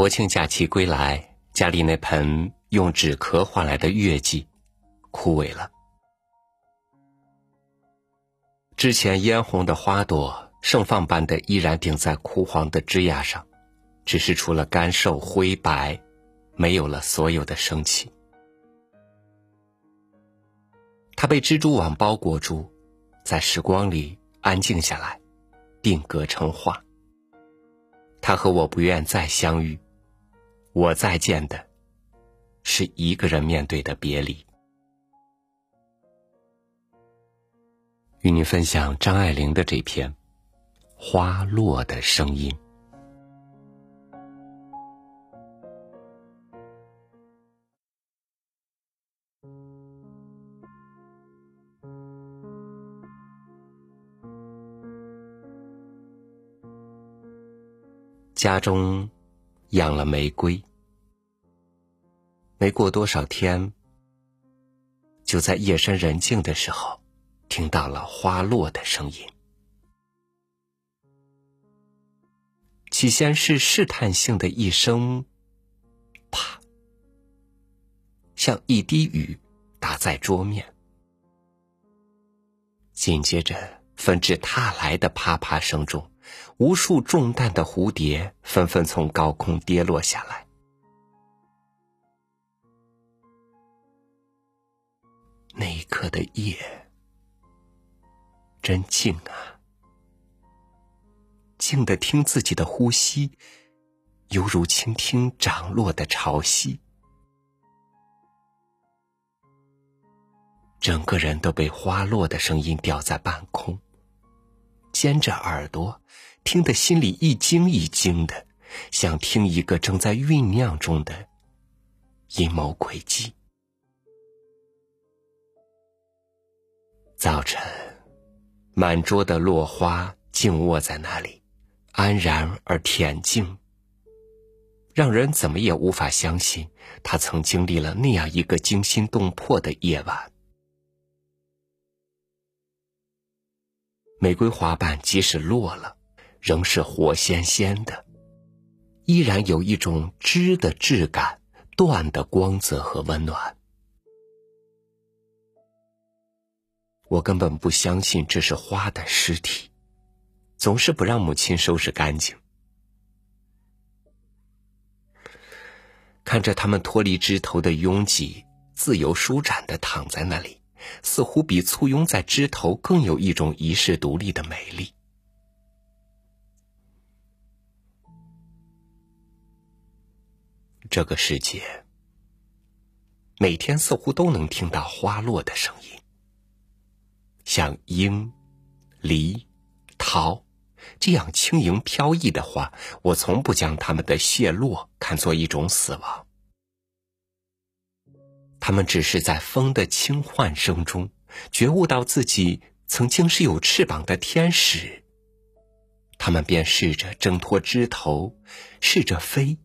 国庆假期归来，家里那盆用纸壳换来的月季枯萎了。之前嫣红的花朵，盛放般的依然顶在枯黄的枝桠上，只是除了干瘦灰白，没有了所有的生气。它被蜘蛛网包裹住，在时光里安静下来，定格成画。他和我不愿再相遇，我再见的，是一个人面对的别离。与你分享张爱玲的这篇《花落的声音》。家中养了玫瑰，没过多少天，就在夜深人静的时候，听到了花落的声音。起先是试探性的一声“啪”，像一滴雨打在桌面，紧接着纷至沓来的啪啪声中。无数中弹的蝴蝶纷纷从高空跌落下来。那一刻的夜真静啊，静的听自己的呼吸，犹如倾听涨落的潮汐。整个人都被花落的声音吊在半空。尖着耳朵，听得心里一惊一惊的，像听一个正在酝酿中的阴谋诡计。早晨，满桌的落花静卧在那里，安然而恬静，让人怎么也无法相信，他曾经历了那样一个惊心动魄的夜晚。玫瑰花瓣即使落了，仍是活鲜鲜的，依然有一种枝的质感、断的光泽和温暖。我根本不相信这是花的尸体，总是不让母亲收拾干净。看着它们脱离枝头的拥挤，自由舒展的躺在那里。似乎比簇拥在枝头更有一种遗世独立的美丽。这个世界，每天似乎都能听到花落的声音，像樱、梨、桃这样轻盈飘逸的花，我从不将它们的谢落看作一种死亡。他们只是在风的轻唤声中，觉悟到自己曾经是有翅膀的天使。他们便试着挣脱枝头，试着飞，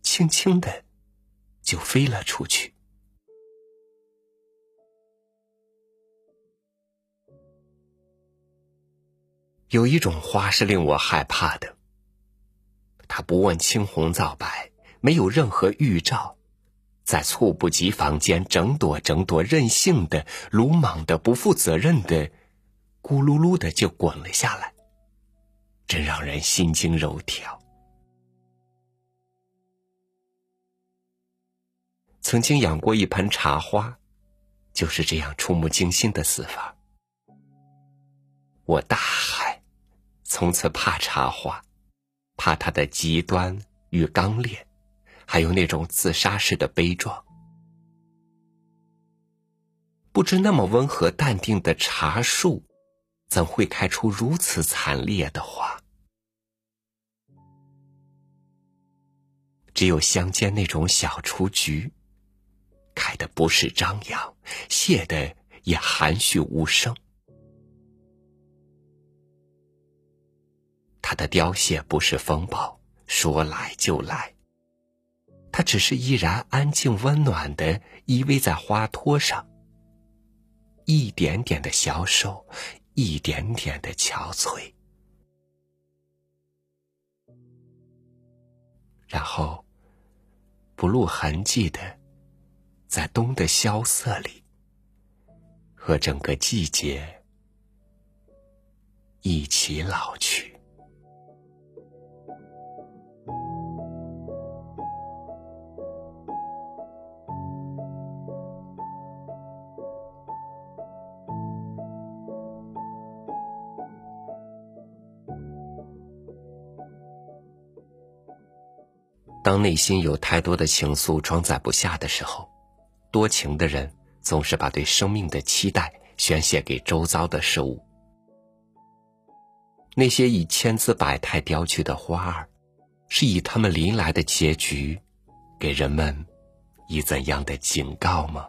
轻轻的就飞了出去。有一种花是令我害怕的，它不问青红皂白，没有任何预兆。在猝不及防间，整朵整朵任性的、鲁莽的、不负责任的，咕噜噜的就滚了下来，真让人心惊肉跳。曾经养过一盆茶花，就是这样触目惊心的死法。我大海，从此怕茶花，怕它的极端与刚烈。还有那种自杀式的悲壮，不知那么温和淡定的茶树，怎会开出如此惨烈的花？只有乡间那种小雏菊，开的不是张扬，谢的也含蓄无声。它的凋谢不是风暴，说来就来。它只是依然安静温暖的依偎在花托上，一点点的消瘦，一点点的憔悴。然后不露痕迹的，在冬的萧瑟里，和整个季节一起老去。当内心有太多的情愫装载不下的时候，多情的人总是把对生命的期待宣泄给周遭的事物。那些以千姿百态雕去的花儿，是以他们临来的结局，给人们以怎样的警告吗？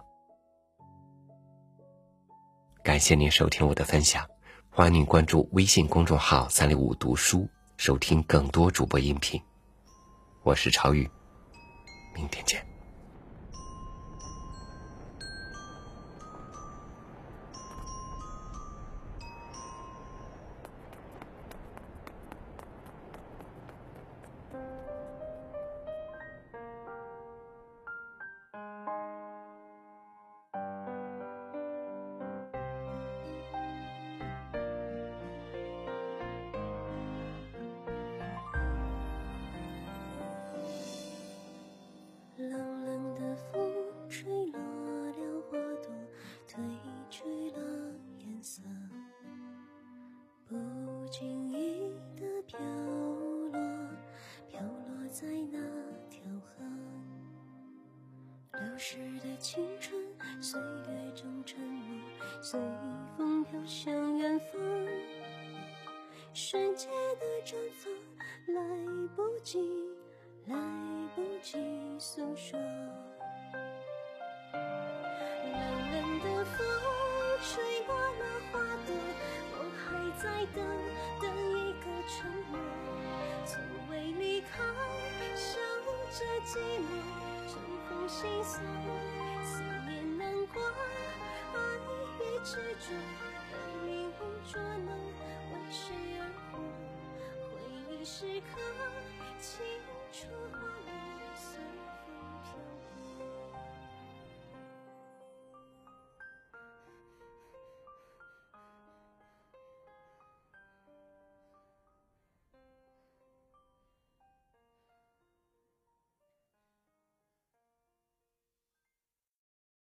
感谢您收听我的分享，欢迎您关注微信公众号“三六五读书”，收听更多主播音频。我是朝玉，明天见。逝的青春，岁月中沉默，随风飘向远方。世界的绽放，来不及，来不及诉说。心酸，思念难过，爱与执着，命运捉弄，为谁而活？回忆是刻。